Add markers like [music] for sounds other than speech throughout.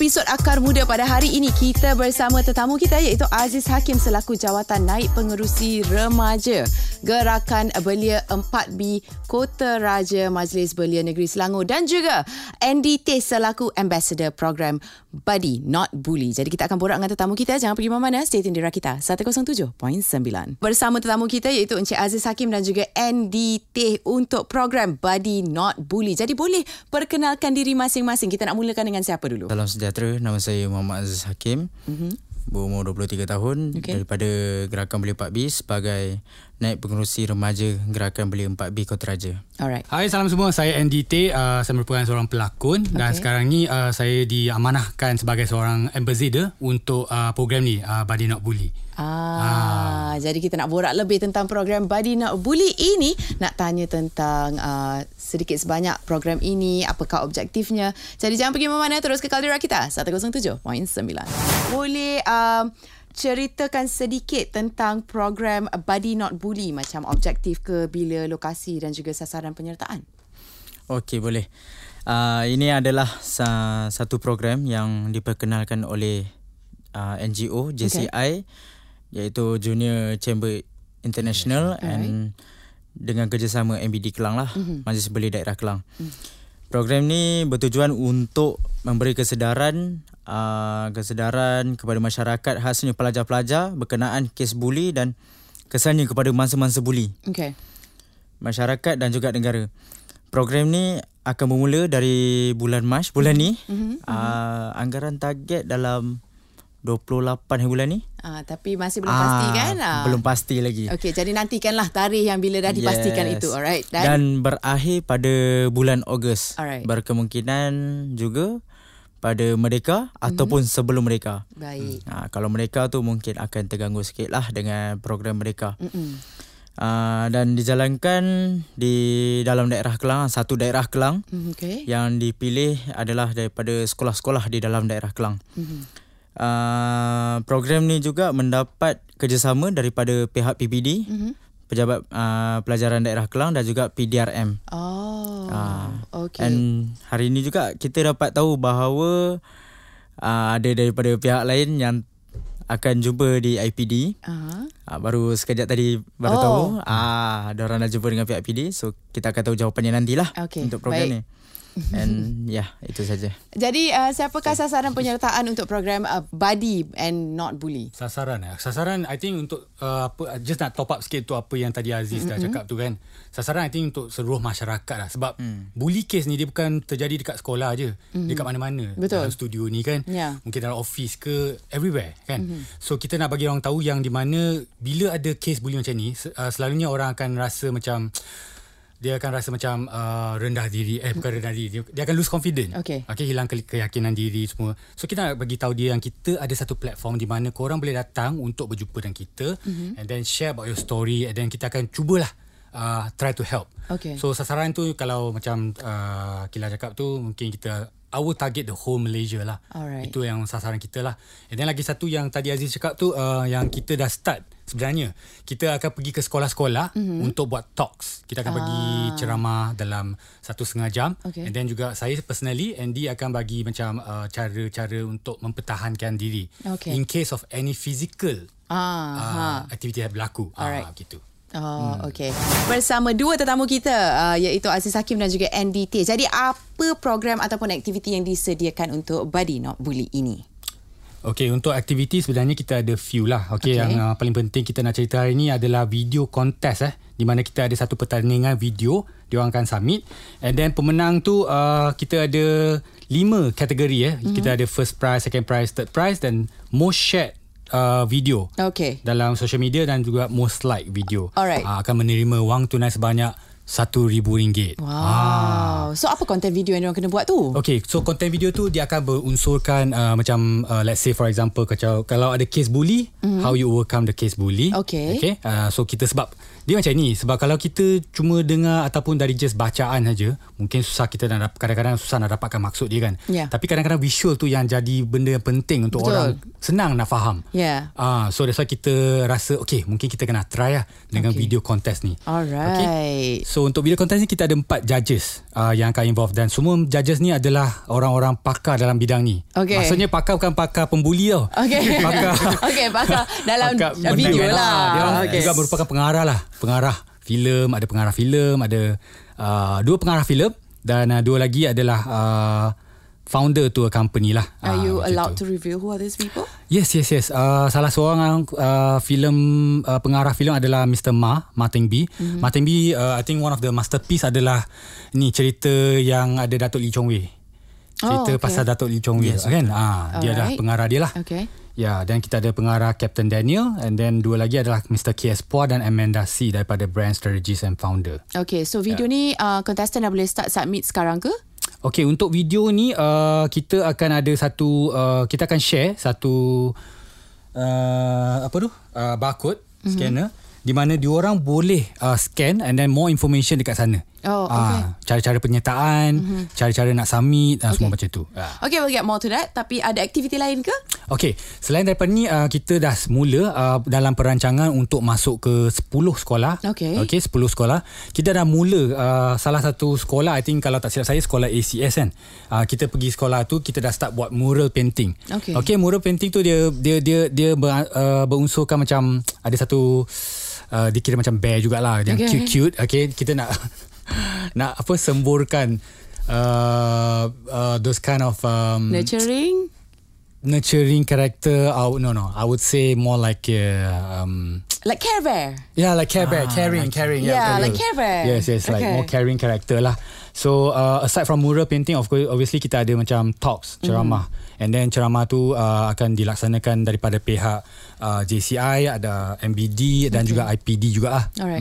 episod Akar Muda pada hari ini kita bersama tetamu kita iaitu Aziz Hakim selaku jawatan naik pengerusi remaja Gerakan Belia 4B Kota Raja Majlis Belia Negeri Selangor dan juga Andy T selaku ambassador program Buddy Not Bully. Jadi kita akan borak dengan tetamu kita jangan pergi mana-mana stay tune di Rakita 107.9. Bersama tetamu kita iaitu Encik Aziz Hakim dan juga Andy T untuk program Buddy Not Bully. Jadi boleh perkenalkan diri masing-masing. Kita nak mulakan dengan siapa dulu? Salam sejahtera, nama saya Muhammad Aziz Hakim. Mm-hmm. Berumur 23 tahun okay. daripada Gerakan Belia 4B sebagai naik pengurusi remaja Gerakan Belia 4B Kota Raja. Alright. Hai, salam semua. Saya Andy T. Uh, saya merupakan seorang pelakon okay. dan sekarang ni uh, saya diamanahkan sebagai seorang ambassador untuk uh, program ni, uh, Body Not Bully. Ah, ah, jadi kita nak borak lebih tentang program Body Not Bully ini. Nak tanya tentang uh, sedikit sebanyak program ini, apakah objektifnya. Jadi jangan pergi mana-mana, terus ke Kaldera kita, 107.9. Boleh uh, ceritakan sedikit tentang program Body Not Bully, macam objektif ke, bila lokasi dan juga sasaran penyertaan? Okey, boleh. Uh, ini adalah sa- satu program yang diperkenalkan oleh uh, NGO, JCI. Okay iaitu Junior Chamber International yes. and dengan kerjasama MBD Kelang lah mm-hmm. Majlis Belia Daerah Kelang. Mm. Program ni bertujuan untuk memberi kesedaran uh, kesedaran kepada masyarakat khasnya pelajar-pelajar berkenaan kes buli dan kesannya kepada mangsa-mangsa buli. Okay. Masyarakat dan juga negara. Program ni akan bermula dari bulan Mac bulan ni. Mm-hmm. Uh, anggaran target dalam 28 hari bulan ni. Ah, tapi masih belum pasti ah, kan? Ah. Belum pasti lagi. Okey, jadi nantikanlah tarikh yang bila dah dipastikan yes. itu. Alright. Dan, Dan berakhir pada bulan Ogos. Alright. Berkemungkinan juga pada mereka mm-hmm. ataupun sebelum mereka. Baik. Ah, kalau mereka tu mungkin akan terganggu sikit lah dengan program mereka. Mm-hmm. Uh, dan dijalankan di dalam daerah Kelang satu daerah Kelang mm, okay. yang dipilih adalah daripada sekolah-sekolah di dalam daerah Kelang. Mm-hmm. Uh, program ni juga mendapat kerjasama daripada pihak PPD, mm-hmm. Pejabat uh, Pelajaran Daerah Kelang dan juga PDRM. Oh, uh, okay. Dan hari ini juga kita dapat tahu bahawa uh, ada daripada pihak lain yang akan jumpa di IPD. Uh-huh. Uh, baru sekejap tadi baru oh. tahu. Ah, uh, orang dah jumpa dengan pihak IPD. So kita akan tahu jawapannya nantilah okay. untuk program Baik. ni. And yeah, itu saja. Jadi uh, siapakah sasaran penyertaan untuk program uh, Buddy and Not Bully? Sasaran ya. Sasaran I think untuk uh, apa just nak top up sikit tu apa yang tadi Aziz mm-hmm. dah cakap tu kan. Sasaran I think untuk seluruh masyarakat lah sebab mm. bully case ni dia bukan terjadi dekat sekolah aje. Mm-hmm. Dekat mana-mana. Betul. Dalam studio ni kan. Yeah. Mungkin dalam office ke everywhere kan. Mm-hmm. So kita nak bagi orang tahu yang di mana bila ada case bully macam ni uh, selalunya orang akan rasa macam dia akan rasa macam uh, rendah diri. Eh bukan rendah diri. Dia, dia akan lose confidence. Okay. okay hilang ke- keyakinan diri semua. So kita nak bagi tahu dia yang kita ada satu platform di mana korang boleh datang untuk berjumpa dengan kita. Mm-hmm. and then share about your story. And then kita akan cubalah uh, try to help. Okay. so sasaran tu kalau macam uh, Kila cakap tu mungkin kita our target the whole Malaysia lah. Alright. itu yang sasaran kita lah. And then lagi satu yang tadi Aziz cakap tu uh, yang kita dah start sebenarnya kita akan pergi ke sekolah-sekolah mm-hmm. untuk buat talks. Kita akan ah. bagi ceramah dalam satu setengah jam. Okay. And then juga saya personally, Andy akan bagi macam uh, cara-cara untuk mempertahankan diri. Okay. In case of any physical ah, uh, activity yang berlaku. Alright. Uh, gitu. Oh, hmm. okay. Bersama dua tetamu kita, uh, iaitu Aziz Hakim dan juga Andy T. Jadi, apa program ataupun aktiviti yang disediakan untuk Buddy Not Bully ini? Okay, untuk aktiviti sebenarnya kita ada few lah. Okay, okay. yang uh, paling penting kita nak cerita hari ni adalah video contest eh. Di mana kita ada satu pertandingan video, dia orang akan submit. And then pemenang tu uh, kita ada lima kategori eh. Mm-hmm. Kita ada first prize, second prize, third prize dan most shared uh, video. Okay. Dalam social media dan juga most like video. Alright. Uh, akan menerima wang tunai sebanyak satu ribu ringgit. Wow. Ah. So apa konten video yang orang kena buat tu? Okay, so konten video tu dia akan berunsurkan uh, macam uh, let's say for example kalau kalau ada case bully, mm-hmm. how you overcome the case bully. Okay. Okay. Uh, so kita sebab dia macam ni sebab kalau kita cuma dengar ataupun dari just bacaan saja mungkin susah kita nak kadang-kadang susah nak dapatkan maksud dia kan Ya. tapi kadang-kadang visual tu yang jadi benda yang penting untuk Betul. orang senang nak faham Ya. Ah, so that's why kita rasa okay mungkin kita kena try lah dengan Okay. video contest ni Alright. So untuk video contest ni kita ada empat judges uh, yang akan involve dan semua judges ni adalah orang-orang pakar dalam bidang ni. Okay. Maksudnya pakar bukan pakar pembuli tau. Okay. [laughs] Pakar. [laughs] okay, pakar dalam pakar video lah. Ah, Dia orang okay. juga merupakan pengarah lah. Pengarah filem, ada pengarah filem, ada uh, dua pengarah filem dan uh, dua lagi adalah uh, founder to a company lah. Are Ah, you allowed tu. to reveal who are these people? Yes, yes, yes. Uh, salah seorang uh, filem uh, pengarah filem adalah Mr. Ma, Martin B. Mm-hmm. Martin B, uh, I think one of the masterpiece adalah ni cerita yang ada Datuk Lee Chong Wei. Cerita Oh, oh, okay. pasal Datuk Lee Chong Wei yes. kan? Ah, dia adalah Alright. pengarah dia lah. Okay. Ya, dan kita ada pengarah Captain Daniel and then dua lagi adalah Mr. KS Pua dan Amanda C daripada Brand Strategist and Founder. Okay, so video ni uh, contestant dah boleh start submit sekarang ke? Okey, untuk video ni uh, kita akan ada satu uh, kita akan share satu uh, apa tu? Uh, barcode mm-hmm. scanner di mana diorang boleh uh, scan and then more information dekat sana. Oh, Ah, cara-cara penyertaan, mm-hmm. cara-cara nak submit dan okay. semua macam tu. Ah. Okay, we'll get more to that. Tapi ada aktiviti lain ke? Okey, selain daripada ni uh, kita dah mula uh, dalam perancangan untuk masuk ke 10 sekolah. Okey. Okey, 10 sekolah. Kita dah mula uh, salah satu sekolah I think kalau tak silap saya sekolah ACS kan. Uh, kita pergi sekolah tu kita dah start buat mural painting. Okey. Okey, mural painting tu dia dia dia dia ber, uh, berunsurkan macam ada satu uh, dia kira macam bear jugalah yang Okey. cute-cute. Okey, kita nak [laughs] nak apa semburkan uh, uh, those kind of um, Nurturing? nurturing character I would, no no I would say more like uh, um Like Care Bear? yeah like care bear caring caring Yeah, betul. like Care Bear. yes yes like Okay. more caring character lah so uh, aside from mural painting of course obviously kita ada macam talks ceramah Mm-hmm. and then ceramah tu uh, akan dilaksanakan daripada pihak uh, JCI ada MBD dan juga IPD juga lah Alright.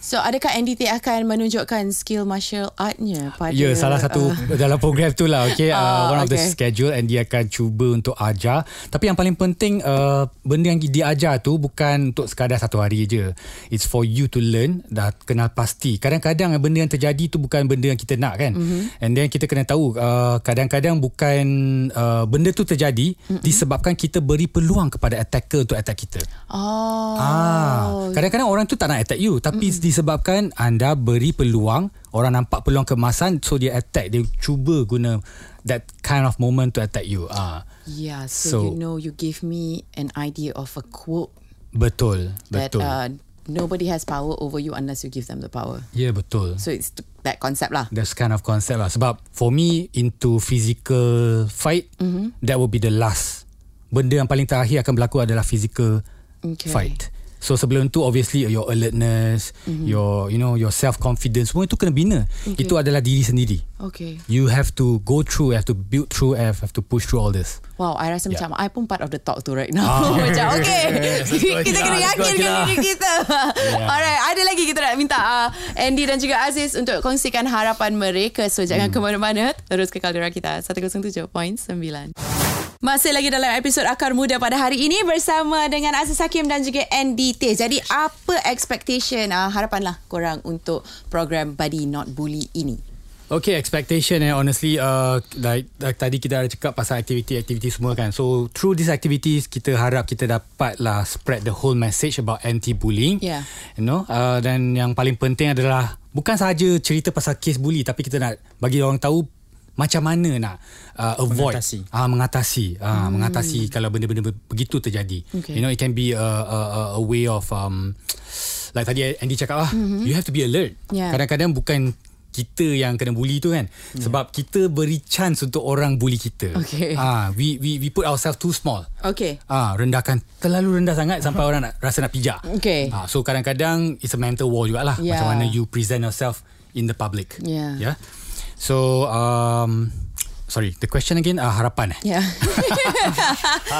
So, adakah NDT akan menunjukkan skill martial artnya pada... Ya, salah satu uh, [laughs] dalam program tu lah. Okay, [laughs] uh, Ah, one of the okay. schedule and dia akan cuba untuk ajar. Tapi yang paling penting, uh, benda yang dia ajar tu bukan untuk sekadar satu hari je. It's for you to learn, dah kenal pasti. Kadang-kadang benda yang terjadi tu bukan benda yang kita nak kan. Mm-hmm. And then kita kena tahu, uh, kadang-kadang bukan uh, benda tu terjadi mm-hmm. disebabkan kita beri peluang kepada attacker untuk attack kita. Oh. Ah, kadang-kadang orang tu tak nak attack you tapi mm. Disebabkan anda beri peluang, orang nampak peluang kemasan so dia attack, dia cuba guna that kind of moment to attack you. Ah, Yeah, so, So- you know, you give me an idea of a quote betul, that betul. uh, nobody has power over you unless you give them the power. Yeah, betul. So it's that concept lah. That's kind of concept lah. Sebab for me into physical fight, mm-hmm. that will be the last. Benda yang paling terakhir akan berlaku adalah physical Okay. fight. So sebelum tu obviously your alertness, mm-hmm. your you know your self confidence semua itu kena bina. Okay. Itu adalah diri sendiri. Okay. You have to go through, have to build through, have, have to push through all this. Wow, I rasa Yeah. macam I pun part of the talk tu right now. Ah. [laughs] macam okay, [laughs] kita kena Let's go, yakin Akila. dengan diri kita. Alright, ada lagi kita nak minta uh, Andy dan juga Aziz untuk kongsikan harapan mereka. So jangan Hmm. ke mana-mana, terus ke Kaldera kita 107.9. Masih lagi dalam episod Akar Muda pada hari ini bersama dengan Aziz Hakim dan juga Andy T. Jadi apa expectation, uh, harapanlah korang untuk program Buddy Not Bully ini? Okay, expectation eh honestly uh, like, like tadi kita ada cakap pasal aktiviti-aktiviti semua kan. So through these activities kita harap kita dapat lah spread the whole message about anti-bullying. Yeah. You know, uh, dan yang paling penting adalah bukan sahaja cerita pasal kes bully tapi kita nak bagi orang tahu macam mana nak uh, avoid Mengatasi. ah mengatasi ah mengatasi kalau benda-benda be- begitu terjadi. Okay. You know it can be a a, a, a way of um like tadi Andy cakap lah mm-hmm. you have to be alert. Yeah. Kadang-kadang bukan kita yang kena bully tu kan yeah. sebab kita beri chance untuk orang bully kita. Okay. Ah we we we put ourselves too small. Okay. Ah rendahkan terlalu rendah sangat sampai orang nak rasa nak pijak. Okay. Ah so kadang-kadang it's a mental war jugalah Yeah. macam mana you present yourself in the public. Yeah. Yeah. So um sorry, the question again uh, harapan eh. Yeah. [laughs]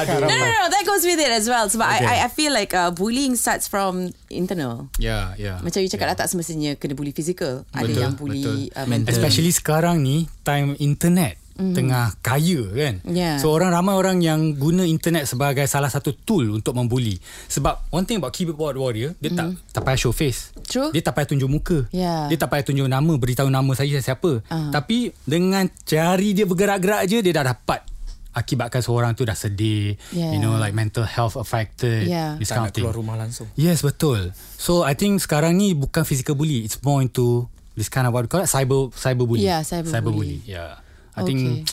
no, no, no, that goes with it as well. Sebab Okay. I, I, feel like uh, bullying starts from internal. Yeah, yeah. Macam you cakap lah, tak semestinya kena bully physical. Ada Betul, yang bully betul. uh, mental. Especially sekarang ni time internet. Mm-hmm. tengah kaya kan. Yeah. So orang ramai orang yang guna internet sebagai salah satu tool untuk membuli. Sebab one thing about keyboard warrior, dia mm-hmm. tak tak payah show face. True. Dia tak payah tunjuk muka. Yeah. Dia tak payah tunjuk nama, beritahu nama saya siapa. Uh-huh. Tapi dengan jari dia bergerak-gerak je dia dah dapat akibatkan seorang tu dah sedih Yeah. you know like mental health affected Yeah. this Tak kind nak of thing keluar rumah langsung. Yes, betul. So I think sekarang ni bukan physical bully, it's more into this kind of what we call it cyber cyber bully. Yeah, cyber bully. Yeah. I Okay. think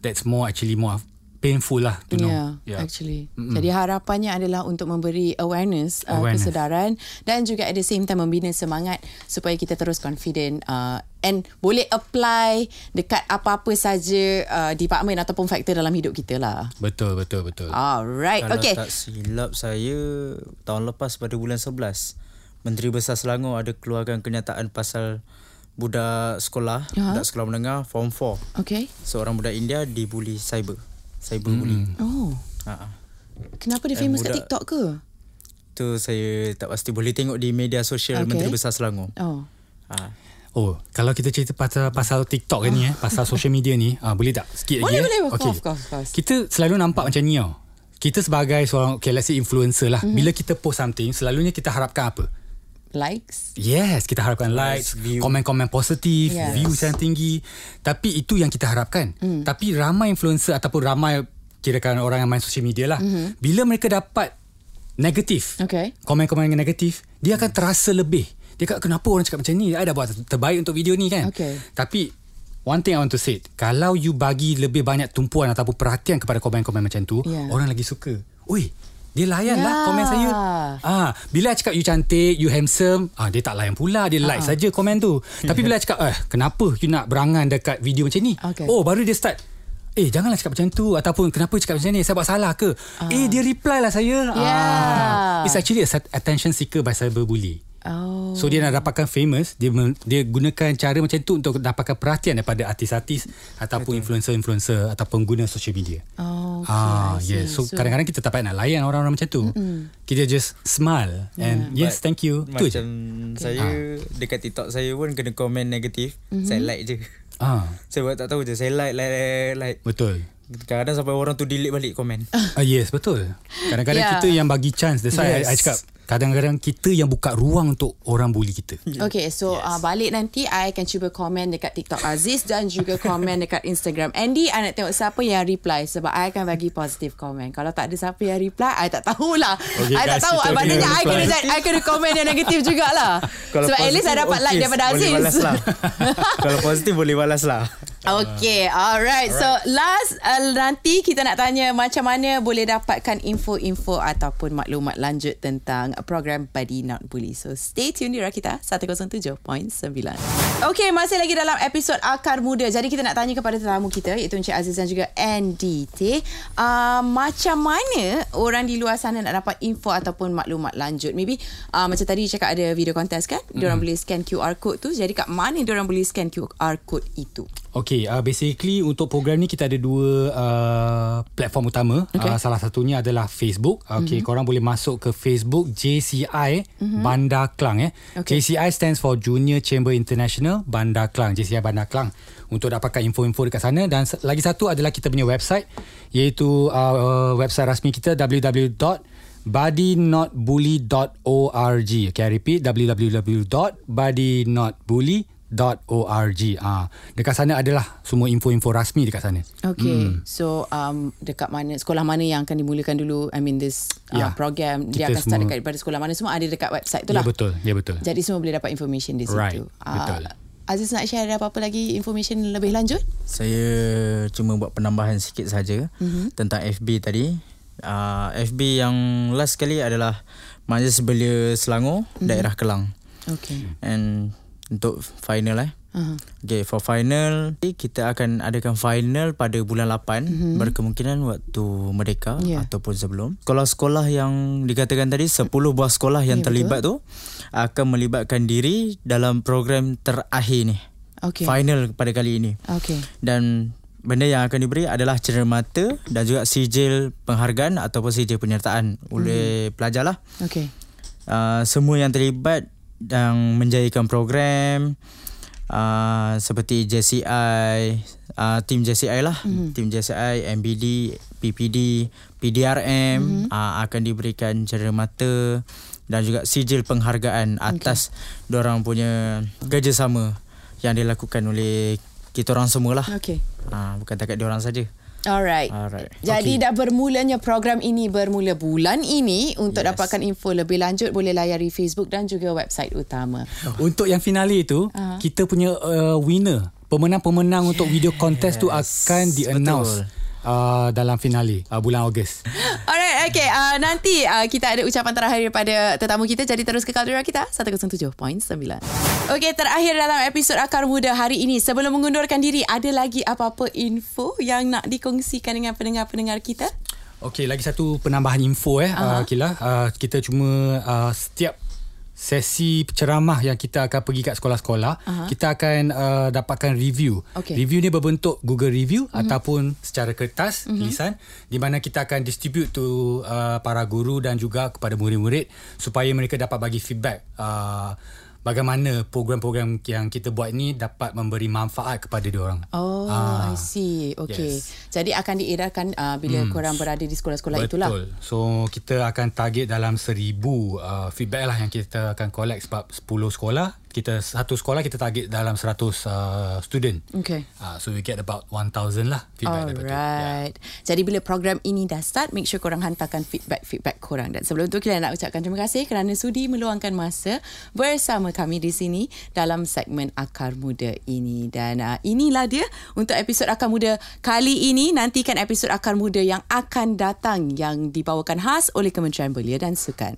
that's more actually more painful lah to know. Yeah, actually. Mm-hmm. Jadi harapannya adalah untuk memberi awareness, uh, Awareness. kesedaran dan juga at the same time membina semangat supaya kita terus confident uh, and boleh apply dekat apa-apa saja uh, department ataupun faktor dalam hidup kita lah. Betul, betul, betul. Alright, Kalau okay. tak silap saya tahun lepas pada bulan 11 Menteri Besar Selangor ada keluarkan kenyataan pasal budak sekolah, Aha. budak sekolah menengah form 4. Okay. Seorang budak India dibuli cyber. Cyber bully. Oh, Ha. kenapa dia famous kat budak- TikTok ke? Tu saya tak pasti boleh tengok di media sosial Okay. Menteri Besar Selangor. Oh. Ha. Oh, kalau kita cerita pasal pasal TikTok ni eh, pasal [laughs] social media ni, ah boleh tak sikit Boleh, lagi? boleh. eh? Of course, of course, of course. Kita selalu nampak macam ni tau. Kita sebagai seorang okay, let's say influencer lah. Mm-hmm. Bila kita post something, selalunya kita harapkan apa? Likes. Yes, kita harapkan likes, view. komen-komen positif, Yes. yes. views yang tinggi. Tapi itu yang kita harapkan. Mm. Tapi ramai influencer ataupun ramai kirakan orang yang main social media lah. Mm-hmm. Bila mereka dapat negatif, Okay. komen-komen yang negatif, dia akan terasa lebih. Dia kata, kenapa orang cakap macam ni? I dah buat terbaik untuk video ni kan? Okay. Tapi, one thing I want to say, kalau you bagi lebih banyak tumpuan ataupun perhatian kepada komen-komen macam tu, Yeah. orang lagi suka. Ui, dia layan lah Yeah. komen saya. Ah, bila I cakap you cantik, you handsome, ah dia tak layan pula, dia like Ah. saja komen tu. Tapi bila I cakap, eh kenapa you nak berangan dekat video macam ni? Okay. Oh, baru dia start Eh janganlah cakap macam tu Ataupun kenapa cakap macam ni Saya buat salah ke Eh dia reply lah saya Yeah. It's actually a attention seeker By cyberbully Oh. So dia nak dapatkan famous Dia dia gunakan cara macam tu Untuk dapatkan perhatian Daripada artis-artis Ataupun influencer-influencer Ataupun guna social media Oh, okay, Ah, yes. So, kadang-kadang kita tak payah nak layan orang-orang macam tu. Mm-mm. Kita just smile and yes, thank you. Tu je. Macam saya dekat TikTok saya pun kena komen negatif. Saya like je. Ah, [laughs] Saya buat tak tahu je. Saya like, like, like, like. betul. Kadang-kadang sampai orang tu delete balik komen. Ah, yes, betul. Kadang-kadang [laughs] Yeah. kita yang bagi chance. That's why Yes. I, I cakap kadang-kadang kita yang buka ruang untuk orang bully kita. Okay, so yes. uh, balik nanti I akan cuba komen dekat TikTok Aziz dan juga komen dekat Instagram Andy. I nak tengok siapa yang reply sebab I akan bagi positive komen. Kalau tak ada siapa yang reply, I tak tahulah. Okay, I tak guys, tahu. kita Maknanya I kena. I kena komen yang negatif jugalah. sebab at least I dapat like okay, daripada boleh Aziz. balas lah. [laughs] Kalau positif boleh balas lah. Okay, alright. So last uh, nanti kita nak tanya macam mana boleh dapatkan info-info ataupun maklumat lanjut tentang program Buddy Not Bully. So stay tune di Rakita 107.9. Okay, masih lagi dalam episod Akar Muda. Jadi kita nak tanya kepada tetamu kita iaitu Encik Aziz dan juga NDT. Uh, macam mana orang di luar sana nak dapat info ataupun maklumat lanjut? Maybe uh, macam tadi cakap ada video kontes kan? Diorang Hmm. boleh scan QR code tu. Jadi kat mana diorang boleh scan QR code itu? Okay, uh, basically untuk program ni kita ada dua uh, platform utama. Okay. Uh, salah satunya adalah Facebook. Okay, mm-hmm. korang boleh masuk ke Facebook JCI mm-hmm. Bandar Klang. Eh. Okay. JCI stands for Junior Chamber International Bandar Klang. JCI Bandar Klang. Untuk dapatkan info-info dekat sana. Dan lagi satu adalah kita punya website. Iaitu uh, uh, website rasmi kita www bodynotbully.org Okay, I repeat www.bodynotbully.org ah dekat sana adalah semua info-info rasmi dekat sana Okay. Hmm. So um dekat mana sekolah mana yang akan dimulakan dulu I mean this uh, Ya. program dia Kita akan start semua- dekat daripada sekolah mana semua ada dekat website tu ya lah. betul ya betul Jadi semua boleh dapat information di situ. Right. Ah, Betul. Aziz nak share ada apa-apa lagi information lebih lanjut? Saya cuma buat penambahan sikit saja mm-hmm. tentang FB tadi. Uh, FB yang last kali adalah Majlis Belia Selangor, mm-hmm. daerah Kelang. Okay. And untuk final eh. Uh-huh. Okay, for final kita akan adakan final pada bulan 8 mm-hmm. berkemungkinan waktu merdeka Yeah. yeah. ataupun sebelum. Sekolah-sekolah yang dikatakan tadi 10 buah sekolah yang Ya, terlibat tu akan melibatkan diri dalam program terakhir ni. Okay. Final pada kali ini. Okay. Dan benda yang akan diberi adalah cermata dan juga sijil penghargaan ataupun sijil penyertaan oleh pelajar lah. Okay. Uh, semua yang terlibat yang menjayakan program uh, seperti JCI, uh, tim JCI lah, mm-hmm. tim JCI, MBD, PPD, PDRM mm-hmm. uh, akan diberikan cedera mata dan juga sijil penghargaan atas okay. orang punya kerjasama yang dilakukan oleh kita orang semualah. Okey. Uh, bukan takat orang saja. Alright. Alright. Jadi Okay. dah bermulanya program ini bermula bulan ini untuk Yes. dapatkan info lebih lanjut boleh layari Facebook dan juga website utama. Untuk yang finale itu, uh-huh. kita punya uh, winner, pemenang-pemenang yes. untuk video contest tu akan di-announce uh, dalam finale uh, bulan Ogos. [laughs] Alright, okay. Uh, nanti uh, kita ada ucapan terakhir daripada tetamu kita. Jadi terus kekal di Ruang kita 107.9. Okay, terakhir dalam episod Akar Muda hari ini. Sebelum mengundurkan diri, ada lagi apa-apa info yang nak dikongsikan dengan pendengar-pendengar kita? Okey, lagi satu penambahan info eh uh, Kila. Uh, kita cuma uh, setiap sesi ceramah yang kita akan pergi kat sekolah-sekolah, uh-huh. kita akan uh, dapatkan review. Okey. Review ni berbentuk Google review uh-huh. ataupun secara kertas, uh-huh. tulisan di mana kita akan distribute to uh, para guru dan juga kepada murid-murid supaya mereka dapat bagi feedback uh, bagaimana program-program yang kita buat ni dapat memberi manfaat kepada diorang. Oh, Ah, I see. Okay. yes. Jadi akan diedarkan uh, bila hmm. korang berada di sekolah-sekolah itulah. Betul. So kita akan target dalam seribu uh, feedback lah yang kita akan collect sebab 10 sekolah. Kita satu sekolah kita target dalam 100 uh, student. Okay. Uh, so we get about 1000 lah feedback daripada tu. Yeah. Alright. Jadi bila program ini dah start, make sure korang hantarkan feedback-feedback korang. Dan sebelum tu kita nak ucapkan terima kasih kerana sudi meluangkan masa bersama kami di sini dalam segmen Akar Muda ini. Dan uh, inilah dia untuk episod Akar Muda kali ini. Nantikan episod Akar Muda yang akan datang yang dibawakan khas oleh Kementerian Belia dan Sukan.